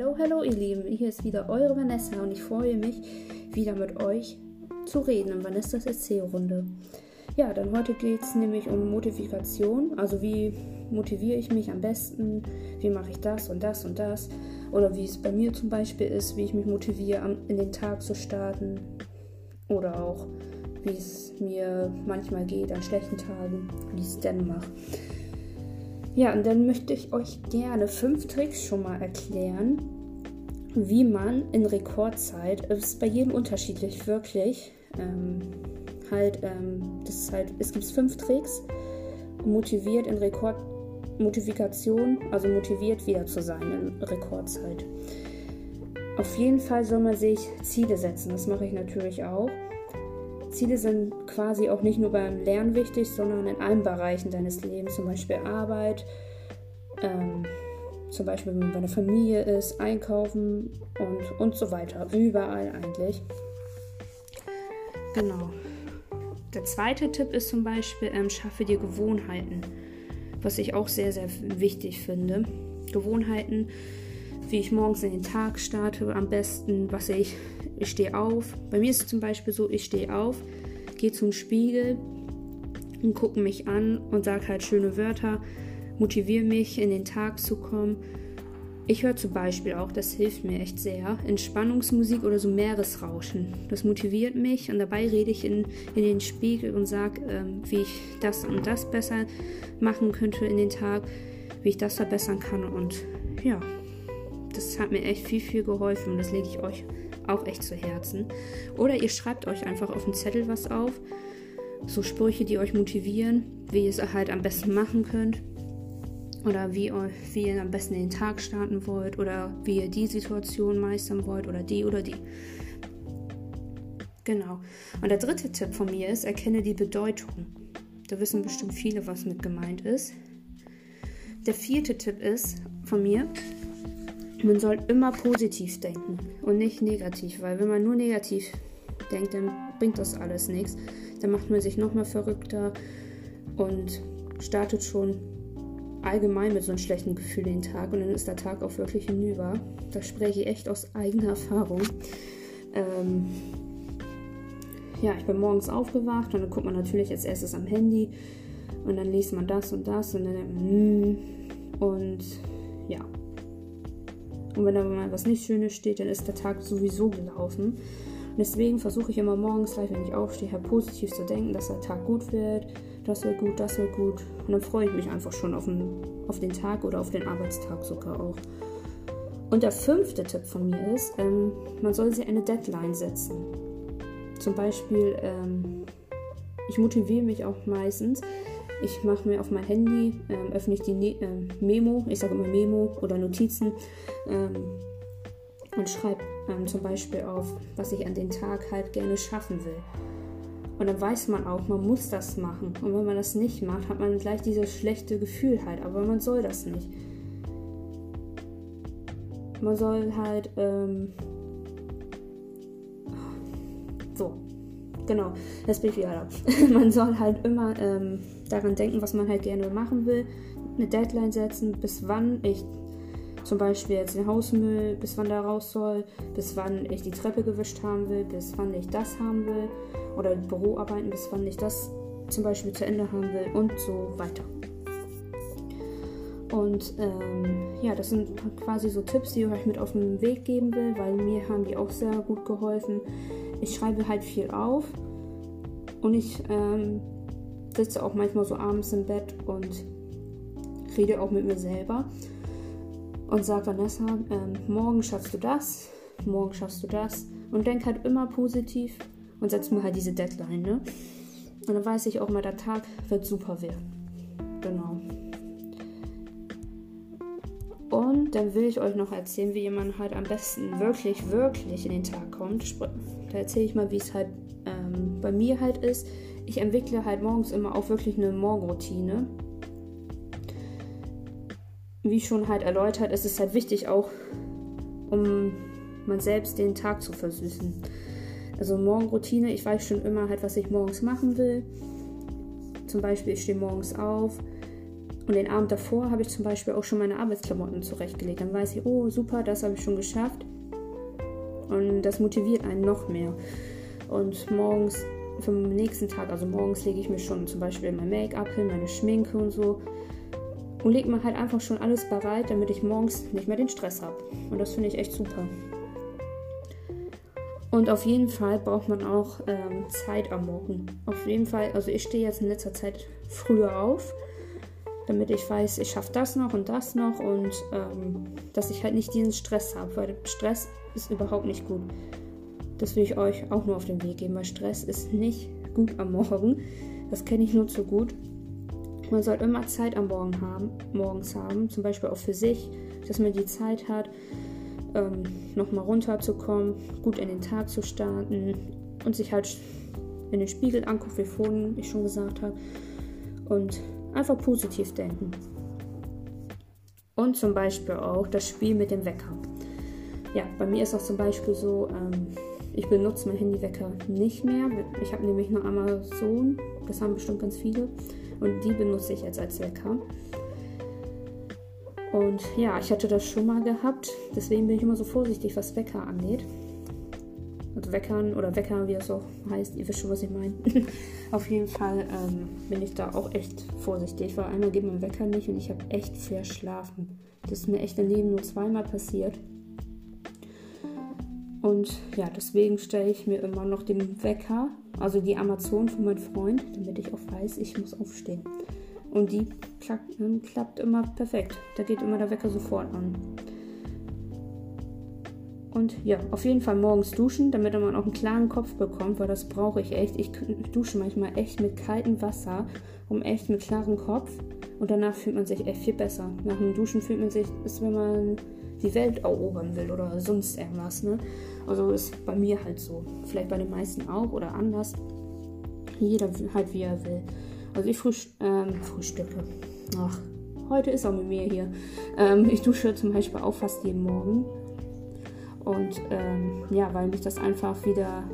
Hallo, hallo ihr Lieben, hier ist wieder eure Vanessa und ich freue mich, wieder mit euch zu reden in Vanessas Erzählrunde. Ja, dann heute geht es nämlich um Motivation, also wie motiviere ich mich am besten, wie mache ich das und das und das? Oder wie es bei mir zum Beispiel ist, wie ich mich motiviere, in den Tag zu starten. Oder auch wie es mir manchmal geht an schlechten Tagen, wie ich es denn mache. Ja, und dann möchte ich euch gerne fünf Tricks schon mal erklären, wie man in Rekordzeit, es ist bei jedem unterschiedlich, wirklich, ähm, halt, ähm, das ist halt, es gibt fünf Tricks, motiviert in Rekord, Motivation, also motiviert wieder zu sein in Rekordzeit. Auf jeden Fall soll man sich Ziele setzen, das mache ich natürlich auch. Ziele sind quasi auch nicht nur beim Lernen wichtig, sondern in allen Bereichen deines Lebens, zum Beispiel Arbeit, ähm, zum Beispiel wenn man bei einer Familie ist, einkaufen und, und so weiter. Überall eigentlich. Genau. Der zweite Tipp ist zum Beispiel, ähm, schaffe dir Gewohnheiten, was ich auch sehr, sehr wichtig finde. Gewohnheiten, wie ich morgens in den Tag starte, am besten, was ich ich stehe auf. Bei mir ist es zum Beispiel so, ich stehe auf, gehe zum Spiegel und gucke mich an und sage halt schöne Wörter, motiviere mich, in den Tag zu kommen. Ich höre zum Beispiel auch, das hilft mir echt sehr, Entspannungsmusik oder so Meeresrauschen. Das motiviert mich und dabei rede ich in, in den Spiegel und sage, ähm, wie ich das und das besser machen könnte in den Tag, wie ich das verbessern kann und ja, das hat mir echt viel, viel geholfen und das lege ich euch auch echt zu Herzen. Oder ihr schreibt euch einfach auf den Zettel was auf. So Sprüche, die euch motivieren, wie ihr es halt am besten machen könnt. Oder wie, wie ihr am besten den Tag starten wollt. Oder wie ihr die Situation meistern wollt. Oder die oder die. Genau. Und der dritte Tipp von mir ist, erkenne die Bedeutung. Da wissen bestimmt viele, was mit gemeint ist. Der vierte Tipp ist von mir, man soll immer positiv denken und nicht negativ, weil wenn man nur negativ denkt, dann bringt das alles nichts. Dann macht man sich nochmal verrückter und startet schon allgemein mit so einem schlechten Gefühl den Tag und dann ist der Tag auch wirklich hinüber. Da spreche ich echt aus eigener Erfahrung. Ähm ja, ich bin morgens aufgewacht und dann guckt man natürlich als erstes am Handy und dann liest man das und das und dann mm, und ja, und wenn da mal was nicht Schönes steht, dann ist der Tag sowieso gelaufen. Deswegen versuche ich immer morgens gleich, wenn ich aufstehe, halt positiv zu denken, dass der Tag gut wird, das wird gut, das wird gut. Und dann freue ich mich einfach schon auf den, auf den Tag oder auf den Arbeitstag sogar auch. Und der fünfte Tipp von mir ist, ähm, man soll sich eine Deadline setzen. Zum Beispiel, ähm, ich motiviere mich auch meistens, ich mache mir auf mein Handy, ähm, öffne ich die ne äh, Memo, ich sage immer Memo oder Notizen ähm, und schreibe ähm, zum Beispiel auf, was ich an den Tag halt gerne schaffen will. Und dann weiß man auch, man muss das machen. Und wenn man das nicht macht, hat man gleich dieses schlechte Gefühl halt. Aber man soll das nicht. Man soll halt, ähm, so, genau, das bin ich wieder da. man soll halt immer ähm, daran denken, was man halt gerne machen will, eine Deadline setzen, bis wann ich zum Beispiel jetzt den Hausmüll, bis wann der raus soll, bis wann ich die Treppe gewischt haben will, bis wann ich das haben will oder Büroarbeiten, bis wann ich das zum Beispiel zu Ende haben will und so weiter. Und ähm, ja, das sind quasi so Tipps, die ich euch mit auf den Weg geben will, weil mir haben die auch sehr gut geholfen. Ich schreibe halt viel auf und ich ähm, sitze auch manchmal so abends im Bett und rede auch mit mir selber und sage Vanessa, ähm, morgen schaffst du das, morgen schaffst du das und denk halt immer positiv und setz mir halt diese Deadline, ne? Und dann weiß ich auch mal, der Tag wird super werden. Genau. Und dann will ich euch noch erzählen, wie jemand halt am besten wirklich, wirklich in den Tag kommt. Da erzähle ich mal, wie es halt ähm, bei mir halt ist ich entwickle halt morgens immer auch wirklich eine Morgenroutine. Wie schon halt erläutert, ist es halt wichtig auch, um man selbst den Tag zu versüßen. Also Morgenroutine, ich weiß schon immer halt, was ich morgens machen will. Zum Beispiel, ich stehe morgens auf Und den Abend davor habe ich zum Beispiel auch schon meine Arbeitsklamotten zurechtgelegt. Dann weiß ich, oh super, das habe ich schon geschafft. Und das motiviert einen noch mehr. Und morgens, vom nächsten Tag, also morgens lege ich mir schon zum Beispiel mein Make-up hin, meine Schminke und so. Und lege mir halt einfach schon alles bereit, damit ich morgens nicht mehr den Stress habe. Und das finde ich echt super. Und auf jeden Fall braucht man auch ähm, Zeit am Morgen. Auf jeden Fall, also ich stehe jetzt in letzter Zeit früher auf damit ich weiß, ich schaffe das noch und das noch und ähm, dass ich halt nicht diesen Stress habe, weil Stress ist überhaupt nicht gut. Das will ich euch auch nur auf den Weg geben, weil Stress ist nicht gut am Morgen. Das kenne ich nur zu gut. Man sollte immer Zeit am Morgen haben, morgens haben, zum Beispiel auch für sich, dass man die Zeit hat, ähm, nochmal runterzukommen, gut in den Tag zu starten und sich halt in den Spiegel anguckt, wie vorhin ich schon gesagt habe. Und Einfach positiv denken. Und zum Beispiel auch das Spiel mit dem Wecker. Ja, bei mir ist das zum Beispiel so, ähm, ich benutze mein Handywecker nicht mehr. Ich habe nämlich nur Amazon, das haben bestimmt ganz viele. Und die benutze ich jetzt als Wecker. Und ja, ich hatte das schon mal gehabt. Deswegen bin ich immer so vorsichtig, was Wecker angeht also Weckern oder Wecker, wie das auch heißt, ihr wisst schon, was ich meine. Auf jeden Fall ähm, bin ich da auch echt vorsichtig, weil einmal geht mein Wecker nicht und ich habe echt verschlafen. Das ist mir echt im Leben nur zweimal passiert. Und ja, deswegen stelle ich mir immer noch den Wecker, also die Amazon von meinem Freund, damit ich auch weiß, ich muss aufstehen. Und die klappt, klappt immer perfekt. Da geht immer der Wecker sofort an. Und ja, auf jeden Fall morgens duschen, damit man auch einen klaren Kopf bekommt, weil das brauche ich echt. Ich dusche manchmal echt mit kaltem Wasser, um echt mit klarem Kopf. Und danach fühlt man sich echt viel besser. Nach dem Duschen fühlt man sich, ist wenn man die Welt erobern will oder sonst irgendwas. Ne? Also ist bei mir halt so. Vielleicht bei den meisten auch oder anders. Jeder halt wie er will. Also ich frühst ähm, frühstücke. Ach, heute ist auch mit mir hier. Ähm, ich dusche zum Beispiel auch fast jeden Morgen. Und ähm, ja, weil mich das einfach wieder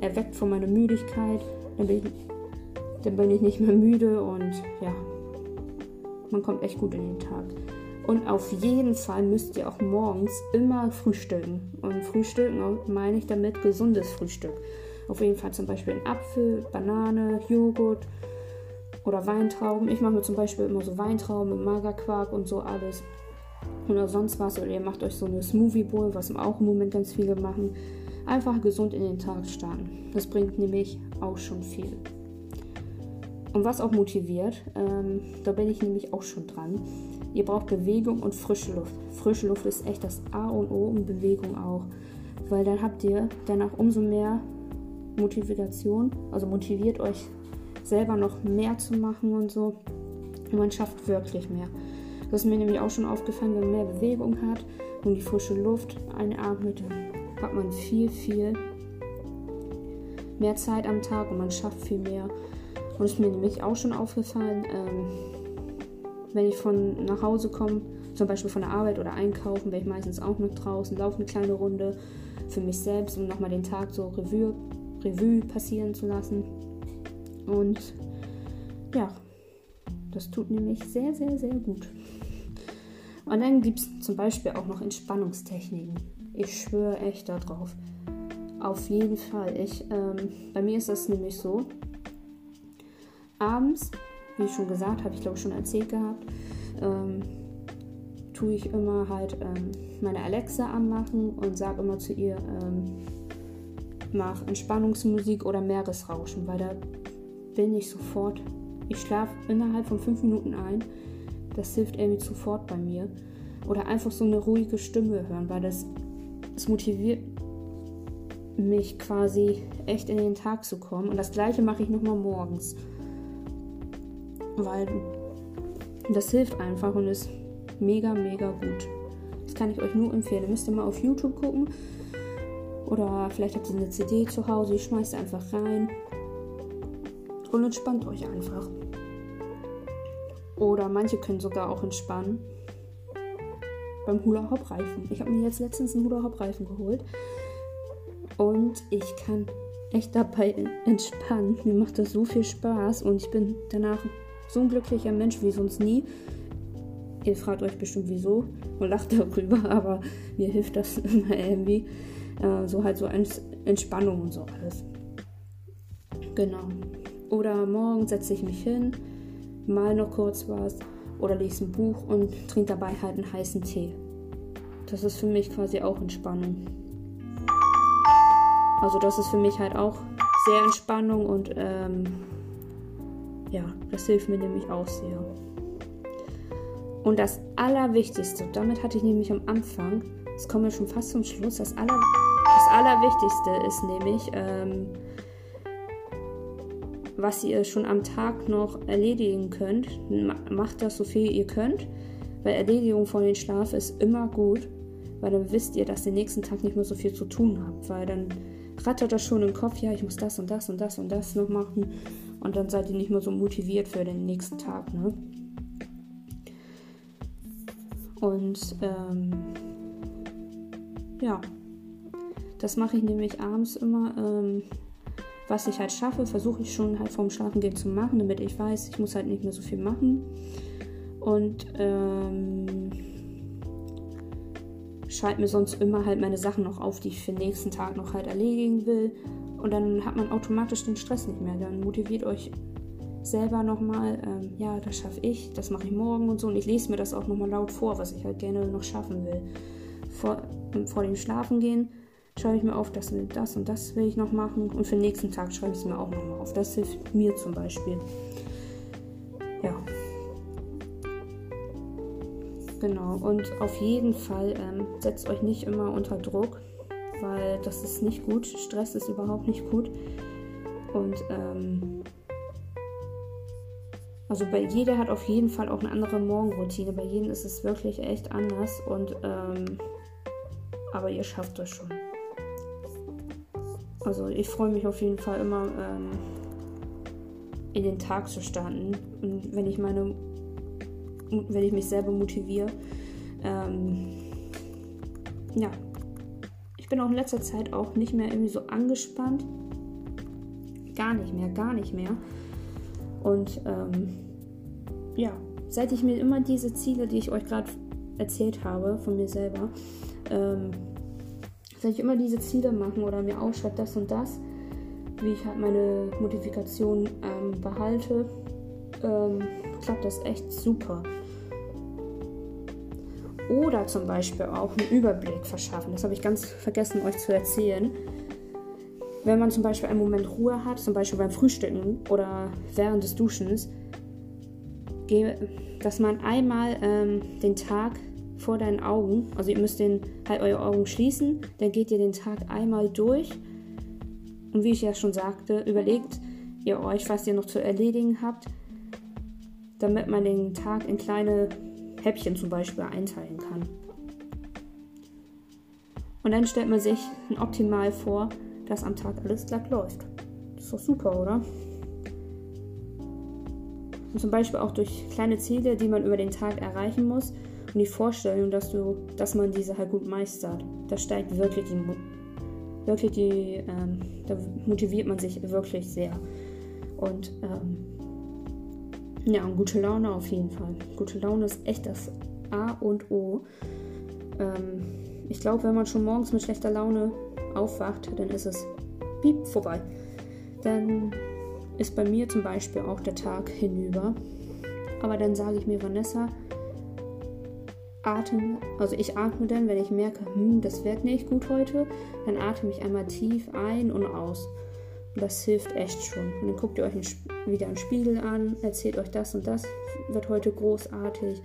erweckt von meiner Müdigkeit. Dann bin, ich, dann bin ich nicht mehr müde und ja, man kommt echt gut in den Tag. Und auf jeden Fall müsst ihr auch morgens immer frühstücken. Und frühstücken meine ich damit gesundes Frühstück. Auf jeden Fall zum Beispiel ein Apfel, Banane, Joghurt oder Weintrauben. Ich mache mir zum Beispiel immer so Weintrauben mit Magerquark und so alles oder sonst was. Oder ihr macht euch so eine Smoothie Bowl, was auch im Moment ganz viele machen. Einfach gesund in den Tag starten. Das bringt nämlich auch schon viel. Und was auch motiviert, ähm, da bin ich nämlich auch schon dran. Ihr braucht Bewegung und frische Luft. Frische Luft ist echt das A und O und Bewegung auch. Weil dann habt ihr danach umso mehr Motivation, also motiviert euch selber noch mehr zu machen und so. Und man schafft wirklich mehr. Das ist mir nämlich auch schon aufgefallen, wenn man mehr Bewegung hat und die frische Luft einatmet, dann hat man viel, viel mehr Zeit am Tag und man schafft viel mehr. Und es ist mir nämlich auch schon aufgefallen, ähm, wenn ich von nach Hause komme, zum Beispiel von der Arbeit oder einkaufen, bin ich meistens auch noch draußen, laufe eine kleine Runde für mich selbst, um nochmal den Tag so Revue, Revue passieren zu lassen. Und ja, das tut nämlich sehr, sehr, sehr gut. Und dann gibt es zum Beispiel auch noch Entspannungstechniken. Ich schwöre echt darauf. Auf jeden Fall. Ich, ähm, bei mir ist das nämlich so. Abends, wie ich schon gesagt habe, ich glaube schon erzählt gehabt, ähm, tue ich immer halt ähm, meine Alexa anmachen und sage immer zu ihr, ähm, mach Entspannungsmusik oder Meeresrauschen, weil da bin ich sofort. Ich schlafe innerhalb von fünf Minuten ein das hilft irgendwie sofort bei mir. Oder einfach so eine ruhige Stimme hören, weil das, das motiviert mich quasi echt in den Tag zu kommen. Und das gleiche mache ich nochmal morgens. Weil das hilft einfach und ist mega, mega gut. Das kann ich euch nur empfehlen. Müsst ihr mal auf YouTube gucken. Oder vielleicht habt ihr eine CD zu Hause, ihr schmeißt einfach rein. Und entspannt euch einfach. Oder manche können sogar auch entspannen beim Hula Hop Reifen. Ich habe mir jetzt letztens einen Hula Hop Reifen geholt und ich kann echt dabei entspannen. Mir macht das so viel Spaß und ich bin danach so ein glücklicher Mensch wie sonst nie. Ihr fragt euch bestimmt wieso und lacht darüber, aber mir hilft das immer irgendwie. Äh, so halt so Entspannung und so alles. Genau. Oder morgen setze ich mich hin, mal noch kurz was oder lese ein Buch und trinke dabei halt einen heißen Tee. Das ist für mich quasi auch Entspannung. Also das ist für mich halt auch sehr Entspannung und ähm, ja, das hilft mir nämlich auch sehr. Und das Allerwichtigste, damit hatte ich nämlich am Anfang, jetzt kommen wir schon fast zum Schluss, das, Aller, das Allerwichtigste ist nämlich, ähm, was ihr schon am Tag noch erledigen könnt. Macht das so viel ihr könnt, weil Erledigung vor den Schlaf ist immer gut, weil dann wisst ihr, dass ihr den nächsten Tag nicht mehr so viel zu tun habt, weil dann rattert das schon im Kopf, ja, ich muss das und das und das und das noch machen und dann seid ihr nicht mehr so motiviert für den nächsten Tag, ne? Und ähm, ja, das mache ich nämlich abends immer. Ähm, was ich halt schaffe, versuche ich schon halt vorm Schlafengehen zu machen, damit ich weiß, ich muss halt nicht mehr so viel machen. Und ähm, schreibe mir sonst immer halt meine Sachen noch auf, die ich für den nächsten Tag noch halt erledigen will. Und dann hat man automatisch den Stress nicht mehr. Dann motiviert euch selber nochmal, ähm, ja, das schaffe ich, das mache ich morgen und so. Und ich lese mir das auch nochmal laut vor, was ich halt gerne noch schaffen will. Vor, vor dem Schlafengehen schreibe ich mir auf, das, das und das will ich noch machen. Und für den nächsten Tag schreibe ich es mir auch nochmal auf. Das hilft mir zum Beispiel. Ja. Genau. Und auf jeden Fall ähm, setzt euch nicht immer unter Druck, weil das ist nicht gut. Stress ist überhaupt nicht gut. Und ähm, also bei jeder hat auf jeden Fall auch eine andere Morgenroutine. Bei jedem ist es wirklich echt anders und ähm, aber ihr schafft das schon. Also ich freue mich auf jeden Fall immer ähm, in den Tag zu starten. Und wenn ich meine, wenn ich mich selber motiviere, ähm, ja. Ich bin auch in letzter Zeit auch nicht mehr irgendwie so angespannt. Gar nicht mehr, gar nicht mehr. Und ähm, ja, seit ich mir immer diese Ziele, die ich euch gerade erzählt habe, von mir selber, ähm, wenn ich immer diese Ziele machen oder mir aufschreibe, das und das, wie ich halt meine Modifikation ähm, behalte, ähm, klappt das echt super. Oder zum Beispiel auch einen Überblick verschaffen. Das habe ich ganz vergessen, euch zu erzählen. Wenn man zum Beispiel einen Moment Ruhe hat, zum Beispiel beim Frühstücken oder während des Duschens, dass man einmal ähm, den Tag vor deinen Augen. Also ihr müsst den, halt eure Augen schließen, dann geht ihr den Tag einmal durch. Und wie ich ja schon sagte, überlegt ihr euch, was ihr noch zu erledigen habt, damit man den Tag in kleine Häppchen zum Beispiel einteilen kann. Und dann stellt man sich optimal vor, dass am Tag alles glatt läuft. Das ist doch super, oder? Und zum Beispiel auch durch kleine Ziele, die man über den Tag erreichen muss, und die Vorstellung, dass du, dass man diese halt gut meistert, da steigt wirklich die, wirklich die, ähm, da motiviert man sich wirklich sehr. Und ähm, ja, und gute Laune auf jeden Fall. Gute Laune ist echt das A und O. Ähm, ich glaube, wenn man schon morgens mit schlechter Laune aufwacht, dann ist es piep vorbei. Dann ist bei mir zum Beispiel auch der Tag hinüber. Aber dann sage ich mir, Vanessa, atme, also ich atme dann, wenn ich merke, hm, das wird nicht gut heute, dann atme ich einmal tief ein und aus. Das hilft echt schon. Und dann guckt ihr euch wieder einen Spiegel an, erzählt euch das und das wird heute großartig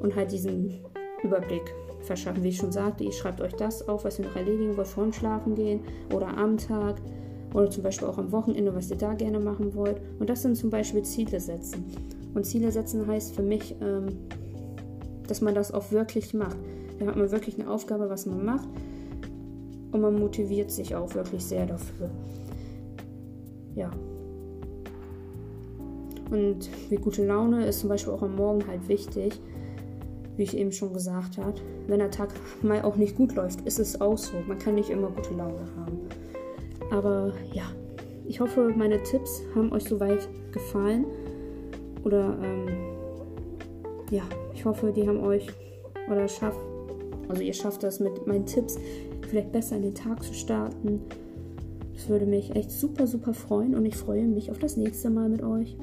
und halt diesen Überblick verschaffen. Wie ich schon sagte, ihr schreibt euch das auf, was ihr noch erledigen wollt, vorm Schlafen gehen oder am Tag oder zum Beispiel auch am Wochenende, was ihr da gerne machen wollt. Und das sind zum Beispiel Ziele setzen. Und Ziele setzen heißt für mich, ähm, dass man das auch wirklich macht. Da hat man wirklich eine Aufgabe, was man macht. Und man motiviert sich auch wirklich sehr dafür. Ja. Und wie gute Laune ist zum Beispiel auch am Morgen halt wichtig, wie ich eben schon gesagt habe. Wenn der Tag mal auch nicht gut läuft, ist es auch so. Man kann nicht immer gute Laune haben. Aber ja, ich hoffe, meine Tipps haben euch soweit gefallen. Oder ähm, ja, ich hoffe, die haben euch oder schafft, also ihr schafft das mit meinen Tipps vielleicht besser in den Tag zu starten. Das würde mich echt super, super freuen und ich freue mich auf das nächste Mal mit euch.